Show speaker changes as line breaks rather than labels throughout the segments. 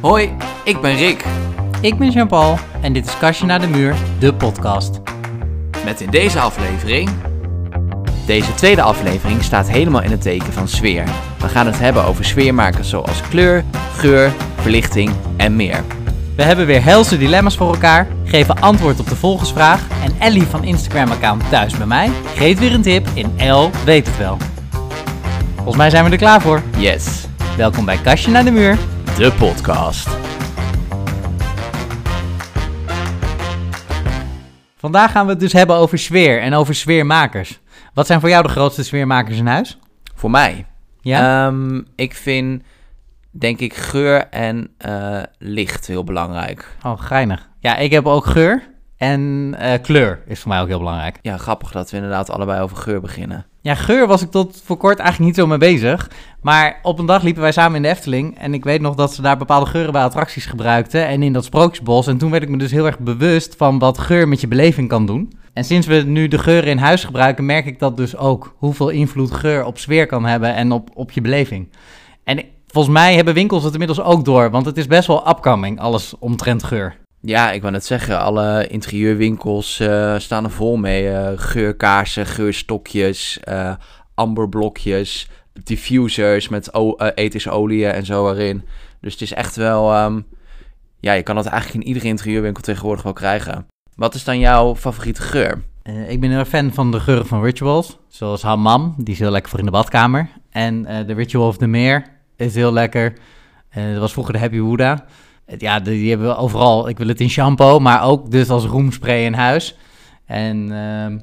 Hoi, ik ben Rick.
Ik ben Jean-Paul en dit is Kastje naar de Muur, de podcast.
Met in deze aflevering. Deze tweede aflevering staat helemaal in het teken van sfeer. We gaan het hebben over sfeermakers zoals kleur, geur, verlichting en meer.
We hebben weer helse dilemma's voor elkaar, geven antwoord op de volgersvraag en Ellie van Instagram-account Thuis bij mij geeft weer een tip in L weet het wel. Volgens mij zijn we er klaar voor.
Yes,
Welkom bij Kastje naar de Muur.
De podcast.
Vandaag gaan we het dus hebben over sfeer en over sfeermakers. Wat zijn voor jou de grootste sfeermakers in huis?
Voor mij.
Ja?
Ehm, ik vind, denk ik, geur en eh, licht heel belangrijk.
oh, geinig. Ja, ik heb ook geur en eh, kleur is voor mij ook heel belangrijk.
Ja, grappig dat we inderdaad allebei over geur beginnen.
Ja, geur was ik tot voor kort eigenlijk niet zo mee bezig. Maar op een dag liepen wij samen in de Efteling. En ik weet nog dat ze daar bepaalde geuren bij attracties gebruikten. En in dat sprookjesbos. En toen werd ik me dus heel erg bewust van wat geur met je beleving kan doen. En sinds we nu de geuren in huis gebruiken, merk ik dat dus ook. Hoeveel invloed geur op sfeer kan hebben en op, op je beleving. En volgens mij hebben winkels het inmiddels ook door. Want het is best wel upcoming, alles omtrent geur.
Ja, ik wou net zeggen, alle interieurwinkels eh, staan er vol mee. eh, geurkaarsen, geurstokjes, eh, amberblokjes, diffusers met ethische oliën en zo erin. Dus het is echt wel... ehm, ja, je kan dat eigenlijk in iedere interieurwinkel tegenwoordig wel krijgen. Wat is dan jouw favoriete geur?
Ik ben erg fan van de geuren van rituals. Zoals hammam, die is heel lekker voor in de badkamer. En de Ritual of the Meer is heel lekker. Dat was vroeger de Happy Buddha. Ja, die, hebben we overal. Ik wil het in shampoo, maar ook dus als roomspray in huis. En ehm,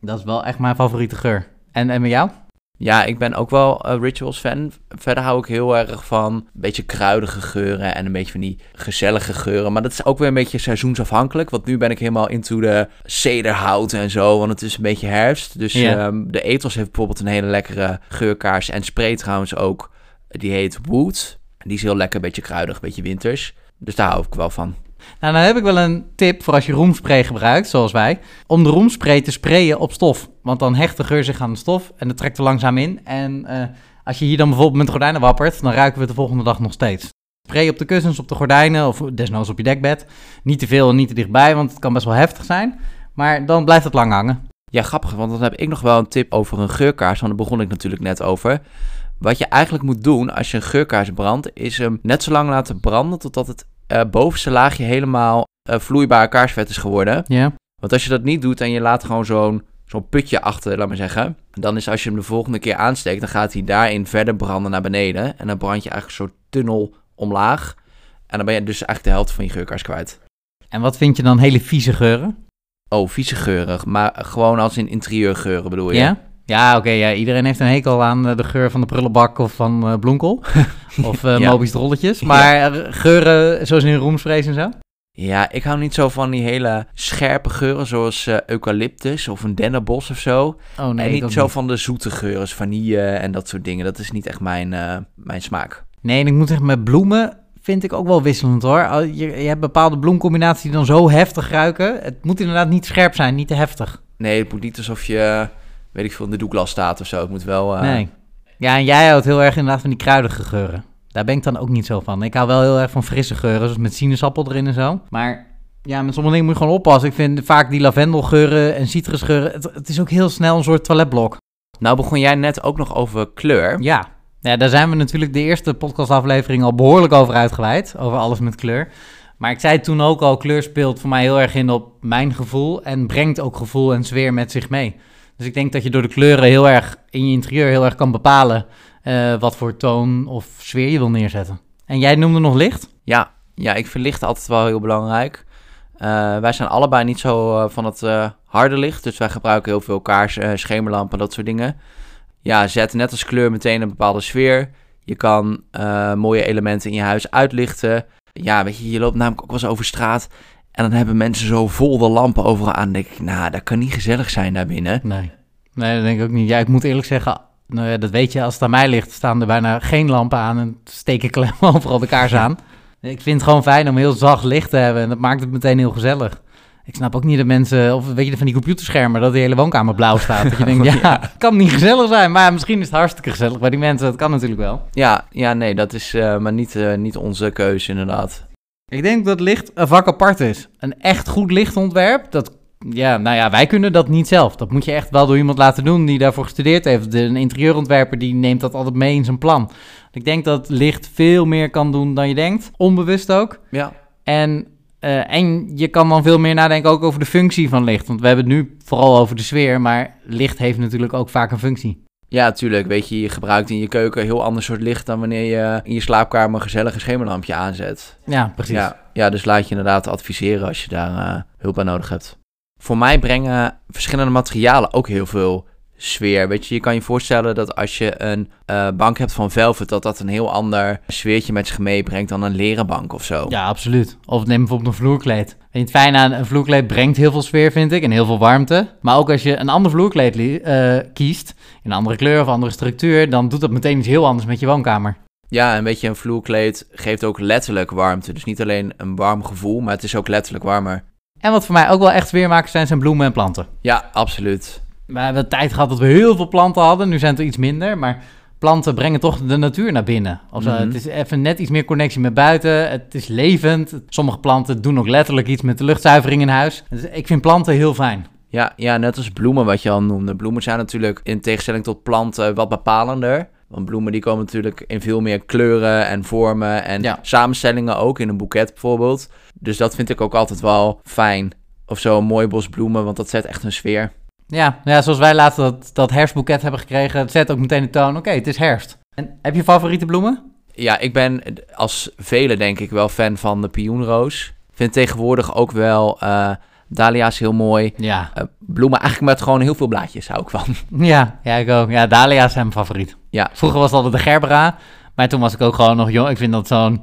dat is wel echt mijn favoriete geur. En, en met jou?
Ja, ik ben ook wel eh, Rituals fan. Verder hou ik heel erg van een beetje kruidige geuren en een beetje van die gezellige geuren. Maar dat is ook weer een beetje seizoensafhankelijk. Want nu ben ik helemaal into de cederhout en zo, want het is een beetje herfst. Dus
Ja.
ehm, de Ethos heeft bijvoorbeeld een hele lekkere geurkaars en spray trouwens ook. Die heet Wood. Die is heel lekker, een beetje kruidig, een beetje winters. Dus daar hou ik wel van.
Nou, dan heb ik wel een tip voor als je roomspray gebruikt, zoals wij. Om de roomspray te sprayen op stof. Want dan hecht de geur zich aan de stof en dat trekt er langzaam in. En eh, als je hier dan bijvoorbeeld met gordijnen wappert, dan ruiken we het de volgende dag nog steeds. Spray op de kussens, op de gordijnen of desnoods op je dekbed. Niet te veel en niet te dichtbij, want het kan best wel heftig zijn. Maar dan blijft het lang hangen.
Ja, grappig, want dan heb ik nog wel een tip over een geurkaars, want daar begon ik natuurlijk net over. Wat je eigenlijk moet doen als je een geurkaars brandt, is hem net zo lang laten branden totdat het eh, bovenste laagje helemaal eh, vloeibare kaarsvet is geworden.
Ja.
Want als je dat niet doet en je laat gewoon zo'n zo'n putje achter, laat maar zeggen, dan is als je hem de volgende keer aansteekt, dan gaat hij daarin verder branden naar beneden. En dan brand je eigenlijk soort tunnel omlaag. En dan ben je dus eigenlijk de helft van je geurkaars kwijt.
En wat vind je dan hele vieze geuren?
Oh, vieze geurig, maar gewoon als in interieurgeuren bedoel je?
Ja? Ja, oké. ja. Iedereen heeft een hekel aan eh, de geur van de prullenbak of van eh bloemkool. of eh
Ja.
Mobi's drolletjes. Maar eh, geuren zoals in roomsprays en zo?
Ja, ik hou niet zo van die hele scherpe geuren, zoals eh, eucalyptus of een dennenbos of zo.
Oh nee,
en niet zo
niet.
van de zoete geuren, vanille en dat soort dingen. Dat is niet echt mijn, eh, mijn smaak.
Nee, en ik moet zeggen, met bloemen vind ik ook wel wisselend hoor. Je, je hebt bepaalde bloemcombinaties die dan zo heftig ruiken. Het moet inderdaad niet scherp zijn, niet te heftig.
Nee, het moet niet alsof je, weet ik veel, in de doeklas staat of zo. Het moet wel... eh,
Nee. Ja, en jij houdt heel erg inderdaad van die kruidige geuren. Daar ben ik dan ook niet zo van. Ik hou wel heel erg van frisse geuren, zoals met sinaasappel erin en zo. Maar ja, met sommige dingen moet je gewoon oppassen. Ik vind vaak die lavendelgeuren en citrusgeuren, het, het is ook heel snel een soort toiletblok.
Nou begon jij net ook nog over kleur.
Ja. ja, daar zijn we natuurlijk de eerste podcastaflevering al behoorlijk over uitgeweid. Over alles met kleur. Maar ik zei toen ook al, kleur speelt voor mij heel erg in op mijn gevoel. En brengt ook gevoel en sfeer met zich mee. Dus ik denk dat je door de kleuren heel erg in je interieur heel erg kan bepalen... eh, wat voor toon of sfeer je wil neerzetten. En jij noemde nog licht?
Ja, ja, ik vind licht altijd wel heel belangrijk. Eh, wij zijn allebei niet zo eh, van het harde licht, dus wij gebruiken heel veel kaarsen, schemerlampen, dat soort dingen. Ja, zet net als kleur meteen een bepaalde sfeer. Je kan mooie elementen in je huis uitlichten. Ja, weet je, je loopt namelijk ook wel eens over straat en dan hebben mensen zo vol de lampen overal aan. Dan denk ik, nou, dat kan niet gezellig zijn daar binnen.
Nee. Nee, dat denk ik ook niet. Ja, ik moet eerlijk zeggen, nou ja, dat weet je, als het aan mij ligt, staan er bijna geen lampen aan en steek ik alleen maar overal de kaars aan. Ik vind het gewoon fijn om heel zacht licht te hebben en dat maakt het meteen heel gezellig. ik snap ook niet dat mensen, of weet je, van die computerschermen, dat de hele woonkamer blauw staat. Dat je denkt, ja, kan niet gezellig zijn. Maar misschien is het hartstikke gezellig bij die mensen. Dat kan natuurlijk wel.
Ja, ja nee, dat is eh, maar niet, eh, niet onze keuze inderdaad.
Ik denk dat licht een vak apart is. Een echt goed lichtontwerp, dat, ja, nou ja, wij kunnen dat niet zelf. Dat moet je echt wel door iemand laten doen die daarvoor gestudeerd heeft. De, een interieurontwerper die neemt dat altijd mee in zijn plan. Ik denk dat licht veel meer kan doen dan je denkt, onbewust ook.
Ja,
En, eh, en je kan dan veel meer nadenken ook over de functie van licht. Want we hebben het nu vooral over de sfeer, maar licht heeft natuurlijk ook vaak een functie.
Ja, tuurlijk. Weet je, je gebruikt in je keuken een heel ander soort licht dan wanneer je in je slaapkamer een gezellig een schemerlampje aanzet.
Ja, precies.
Ja, ja, dus laat je inderdaad adviseren als je daar eh, hulp bij nodig hebt. Voor mij brengen verschillende materialen ook heel veel sfeer. Weet je, je kan je voorstellen dat als je een eh, bank hebt van velvet, dat dat een heel ander sfeertje met zich meebrengt dan een leren bank of zo.
Ja, absoluut. Of neem bijvoorbeeld een vloerkleed. Je, het fijne aan een vloerkleed brengt heel veel sfeer, vind ik, en heel veel warmte. Maar ook als je een ander vloerkleed eh, kiest, in een andere kleur of andere structuur, dan doet dat meteen iets heel anders met je woonkamer.
Ja, en weet je, een vloerkleed geeft ook letterlijk warmte. Dus niet alleen een warm gevoel, maar het is ook letterlijk warmer.
En wat voor mij ook wel echt sfeermakers zijn, zijn bloemen en planten.
Ja, absoluut.
We hebben een tijd gehad dat we heel veel planten hadden, nu zijn het er iets minder, maar planten brengen toch de natuur naar binnen. Of.
Mhm.
Het is even net iets meer connectie met buiten, het is levend. Sommige planten doen ook letterlijk iets met de luchtzuivering in huis. Dus ik vind planten heel fijn.
Ja, ja, net als bloemen wat je al noemde. Bloemen zijn natuurlijk in tegenstelling tot planten wat bepalender. Want bloemen die komen natuurlijk in veel meer kleuren en vormen en
Ja.
samenstellingen ook in een boeket bijvoorbeeld. Dus dat vind ik ook altijd wel fijn. Of zo een mooi bos bloemen, want dat zet echt een sfeer.
Ja, ja zoals wij laatst dat, dat herfstboeket hebben gekregen, het zet ook meteen de toon, oké, het is herfst. En heb je favoriete bloemen?
Ja, ik ben als velen denk ik wel fan van de pioenroos. Vind tegenwoordig ook wel eh dahlia's heel mooi.
Ja.
Eh, bloemen eigenlijk met gewoon heel veel blaadjes hou ik van.
Ja, ja, ik ook. Ja, dahlia's zijn mijn favoriet.
Ja.
Vroeger was altijd de gerbera, maar toen was ik ook gewoon nog jong. Ik vind dat zo'n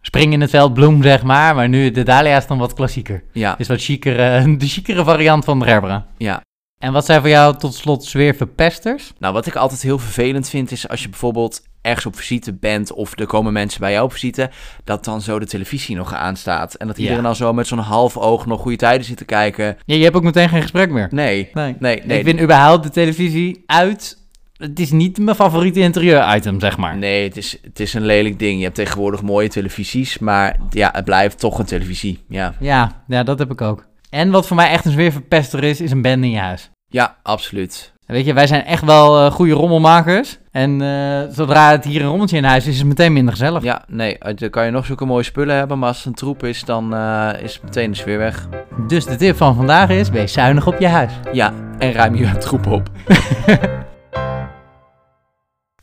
spring in het veld bloem, zeg maar. Maar nu de dahlia is dan wat klassieker.
Ja,
Is wat chicere, de chicere variant van de gerbera.
ja.
En wat zijn voor jou tot slot sfeerverpesters?
Nou, wat ik altijd heel vervelend vind is als je bijvoorbeeld ergens op visite bent of er komen mensen bij jou op visite, dat dan zo de televisie nog aanstaat. En dat
Ja.
iedereen dan zo met zo'n half oog nog goede tijden zit te kijken.
Ja, je hebt ook meteen geen gesprek meer.
Nee,
Nee.
nee, nee.
Ik vind überhaupt de televisie uit. Het is niet mijn favoriete interieur-item, zeg maar.
Nee, het is, het is een lelijk ding. Je hebt tegenwoordig mooie televisies, maar ja, het blijft toch een televisie. Ja,
Ja, ja, dat heb ik ook. En wat voor mij echt een sfeerverpester is, is een band in je huis.
ja absoluut.
Weet je, wij zijn echt wel eh, goede rommelmakers. En eh, zodra het hier een rommeltje in huis is, is het meteen minder gezellig.
Ja, nee, dan kan je nog zulke mooie spullen hebben, maar als het een troep is, dan eh, is meteen de sfeer weg.
Dus de tip van vandaag is, wees zuinig op je huis.
Ja, en ruim je troep op.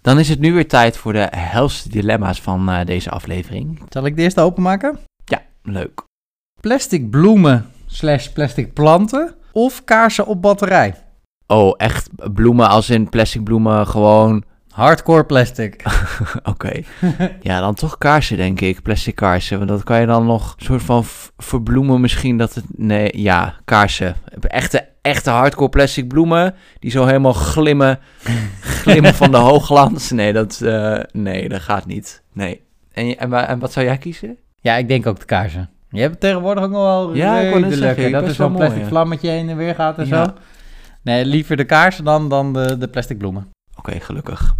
Dan is het nu weer tijd voor de helste dilemma's van deze aflevering.
Zal ik de eerste openmaken?
Ja, leuk.
Plastic bloemen slash plastic planten of kaarsen op batterij?
Oh, echt bloemen als in plastic bloemen gewoon...
Hardcore plastic.
Oké. ja, dan toch kaarsen denk ik, plastic kaarsen. Want dat kan je dan nog soort van verbloemen misschien dat het... Nee, ja, kaarsen. Echte, echte hardcore plastic bloemen die zo helemaal glimmen, glimmen van de hoogglans. Nee, dat, eh, nee, dat gaat niet. Nee. En, en wat zou jij kiezen?
Ja, ik denk ook de kaarsen. Je hebt tegenwoordig ook nog wel
Ja,
redelijke, Dat is zo'n
mooi,
plastic
ja.
vlammetje heen en weer gaat en
Ja.
zo. Nee, liever de kaarsen dan, dan de, de plastic bloemen.
Oké, gelukkig.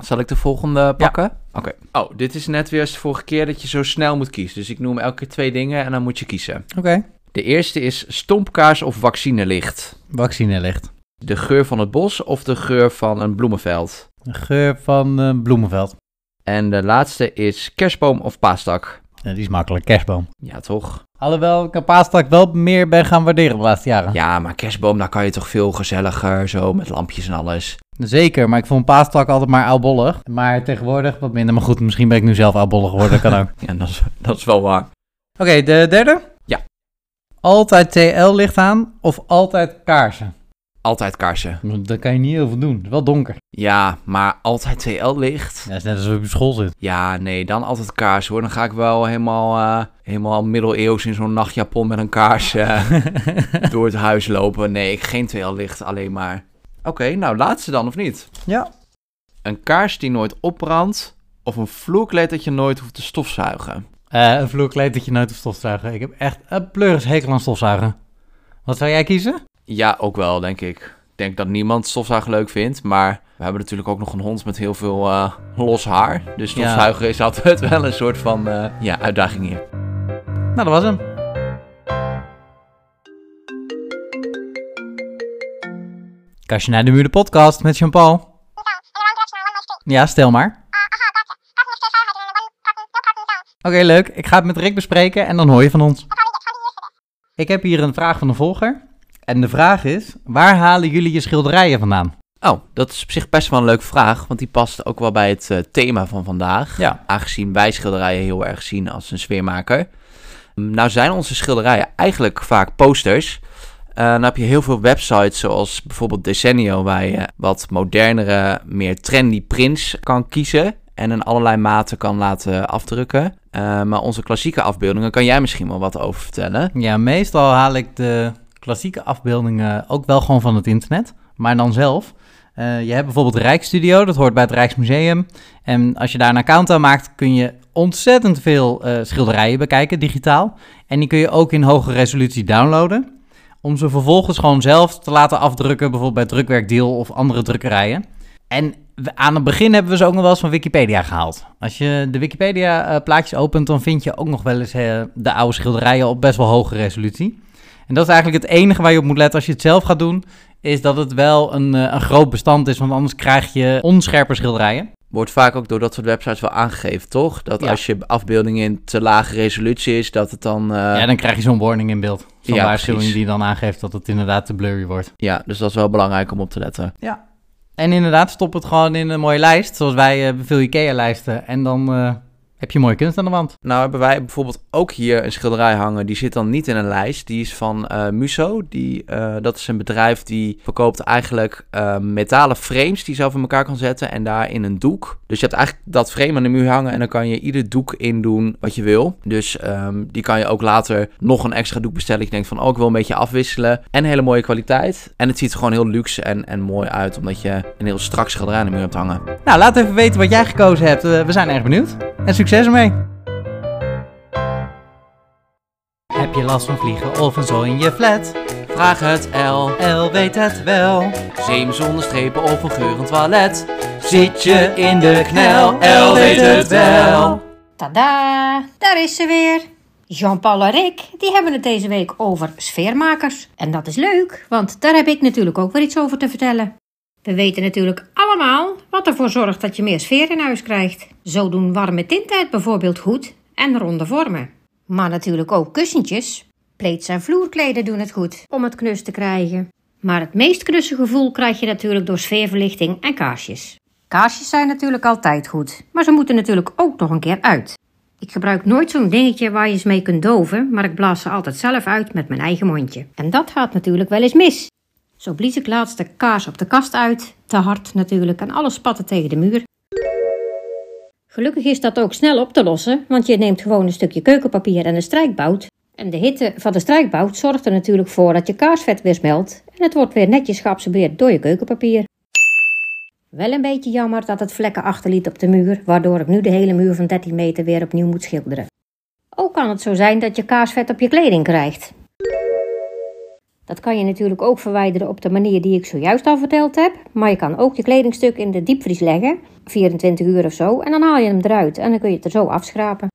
Zal ik de volgende pakken? Oké. Oh, dit is net weer als de vorige keer dat je zo snel moet kiezen. Dus ik noem elke keer twee dingen en dan moet je kiezen.
Oké.
De eerste is stompkaars of vaccinelicht.
Vaccinelicht.
De geur van het bos of de geur van een bloemenveld.
De geur van eh, bloemenveld.
En de laatste is kerstboom of paastak.
Die is makkelijk, kerstboom.
Ja, toch?
Alhoewel ik een paastak wel meer ben gaan waarderen de laatste jaren.
Ja, maar kerstboom, daar kan je toch veel gezelliger, zo met lampjes en alles.
Zeker, maar ik vond een paastak altijd maar oudbollig. Maar tegenwoordig wat minder. Maar goed, misschien ben ik nu zelf oudbollig geworden, dat kan ook.
Ja, dat is, dat is wel waar.
Oké, de derde?
Ja.
Altijd TL-licht aan of altijd kaarsen?
Altijd kaarsen.
Daar kan je niet heel veel doen. Het is wel donker.
Ja, maar altijd TL-licht.
Ja, dat is net alsof je op school zit.
Ja, nee, dan altijd kaars hoor. Dan ga ik wel helemaal, eh, helemaal middeleeuws in zo'n nachtjapon met een kaars eh, door het huis lopen. Nee, ik geen TL-licht, alleen maar. Oké, nou laatste dan, of niet?
Ja.
Een kaars die nooit opbrandt of een vloerkleed dat je nooit hoeft te stofzuigen.
Eh, een vloerkleed dat je nooit op stofzuigen. Ik heb echt een pleuris hekel aan stofzuigen. Wat zou jij kiezen?
Ja, ook wel, denk ik. Ik denk dat niemand stofzuigen leuk vindt, maar we hebben natuurlijk ook nog een hond met heel veel uh, los haar. Dus stofzuigen is altijd wel een soort van uh, ja, uitdaging hier.
Nou, dat was hem. Kastje naar de muur de podcast met Jean-Paul. Ja, stel maar. Oké, leuk. Ik ga het met Rick bespreken en dan hoor je van ons. Ik heb hier een vraag van een volger. En de vraag is, waar halen jullie je schilderijen vandaan?
Oh, dat is op zich best wel een leuke vraag, want die past ook wel bij het uh, thema van vandaag.
Ja.
Aangezien wij schilderijen heel erg zien als een sfeermaker. Nou zijn onze schilderijen eigenlijk vaak posters. Uh, dan heb je heel veel websites zoals bijvoorbeeld Decenio, waar je wat modernere, meer trendy prints kan kiezen en in allerlei maten kan laten afdrukken. Uh, maar onze klassieke afbeeldingen kan jij misschien wel wat over vertellen.
Ja, meestal haal ik de klassieke afbeeldingen ook wel gewoon van het internet, maar dan zelf. Uh, je hebt bijvoorbeeld Rijksstudio, dat hoort bij het Rijksmuseum. En als je daar een account aan maakt, kun je ontzettend veel uh, schilderijen bekijken, digitaal. En die kun je ook in hoge resolutie downloaden. Om ze vervolgens gewoon zelf te laten afdrukken, bijvoorbeeld bij Drukwerkdeal of andere drukkerijen. En aan het begin hebben we ze ook nog wel eens van Wikipedia gehaald. Als je de Wikipedia-plaatjes opent, dan vind je ook nog wel eens de oude schilderijen op best wel hoge resolutie. En dat is eigenlijk het enige waar je op moet letten als je het zelf gaat doen, is dat het wel een, uh, een groot bestand is, want anders krijg je onscherpe schilderijen.
Wordt vaak ook door dat soort websites wel aangegeven, toch? Dat
Ja.
als je afbeelding in te lage resolutie is, dat het dan... eh,
ja, dan krijg je zo'n warning in beeld. Zo'n
Ja,
waarschuwing
precies.
die dan aangeeft dat het inderdaad te blurry wordt.
ja, dus dat is wel belangrijk om op te letten.
En inderdaad, stop het gewoon in een mooie lijst, zoals wij eh, veel IKEA-lijsten. En dan eh, heb je mooie kunst aan de wand.
Nou hebben wij bijvoorbeeld ook hier een schilderij hangen. Die zit dan niet in een lijst. Die is van eh, Muso. Die, eh, dat is een bedrijf die verkoopt eigenlijk eh, metalen frames die je zelf in elkaar kan zetten. En daarin een doek. Dus je hebt eigenlijk dat frame aan de muur hangen. En dan kan je ieder doek in doen wat je wil. Dus ehm, die kan je ook later nog een extra doek bestellen. Je denkt van, oh ik wil een beetje afwisselen. En hele mooie kwaliteit. En het ziet er gewoon heel luxe en, en mooi uit. Omdat je een heel strak schilderij aan de muur hebt hangen.
Nou, laat even weten wat jij gekozen hebt. We zijn erg benieuwd. En succes ermee! Heb je last van vliegen of een zo in je flat?
Vraag het L.
El weet het wel.
Zeem zonder strepen of een geurend toilet.
Zit je in de knel? El weet het wel.
Tada, daar is ze weer. Jean-Paul en Rick, die hebben het deze week over sfeermakers. En dat is leuk, want daar heb ik natuurlijk ook weer iets over te vertellen. We weten natuurlijk allemaal wat ervoor zorgt dat je meer sfeer in huis krijgt. Zo doen warme tinten bijvoorbeeld goed en ronde vormen. Maar natuurlijk ook kussentjes. Pleets en vloerkleden doen het goed om het knus te krijgen. Maar het meest knusse gevoel krijg je natuurlijk door sfeerverlichting en kaarsjes. Kaarsjes zijn natuurlijk altijd goed, maar ze moeten natuurlijk ook nog een keer uit. Ik gebruik nooit zo'n dingetje waar je ze mee kunt doven, maar ik blaas ze altijd zelf uit met mijn eigen mondje. En dat gaat natuurlijk wel eens mis. Zo blies ik laatst de kaars op de kast uit, te hard natuurlijk, en alles spatte tegen de muur. Gelukkig is dat ook snel op te lossen, want je neemt gewoon een stukje keukenpapier en een strijkbout. En de hitte van de strijkbout zorgt er natuurlijk voor dat je kaarsvet weer smelt en het wordt weer netjes geabsorbeerd door je keukenpapier. Wel een beetje jammer dat het vlekken achterliet op de muur, waardoor ik nu de hele muur van 13 meter weer opnieuw moet schilderen. Ook kan het zo zijn dat je kaarsvet op je kleding krijgt. Dat kan je natuurlijk ook verwijderen op de manier die ik zojuist al verteld heb, maar je kan ook je kledingstuk in de diepvries leggen, 24 uur of zo, en dan haal je hem eruit en dan kun je het er zo afschrapen.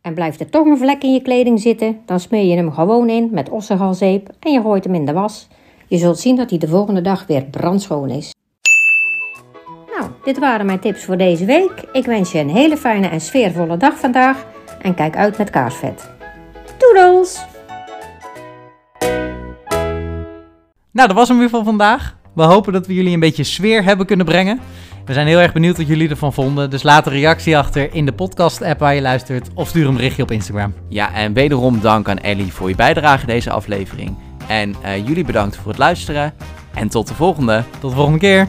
En blijft er toch een vlek in je kleding zitten, dan smeer je hem gewoon in met ossegalzeep en je gooit hem in de was. Je zult zien dat hij de volgende dag weer brandschoon is. Nou, dit waren mijn tips voor deze week. Ik wens je een hele fijne en sfeervolle dag vandaag en kijk uit met kaarsvet. Doedels!
Nou, dat was hem weer van vandaag. We hopen dat we jullie een beetje sfeer hebben kunnen brengen. We zijn heel erg benieuwd wat jullie ervan vonden. Dus laat een reactie achter in de podcast-app waar je luistert. Of stuur een berichtje op Instagram.
Ja, en wederom dank aan Ellie voor je bijdrage deze aflevering. En eh, jullie bedankt voor het luisteren. En tot de volgende.
Tot de volgende keer.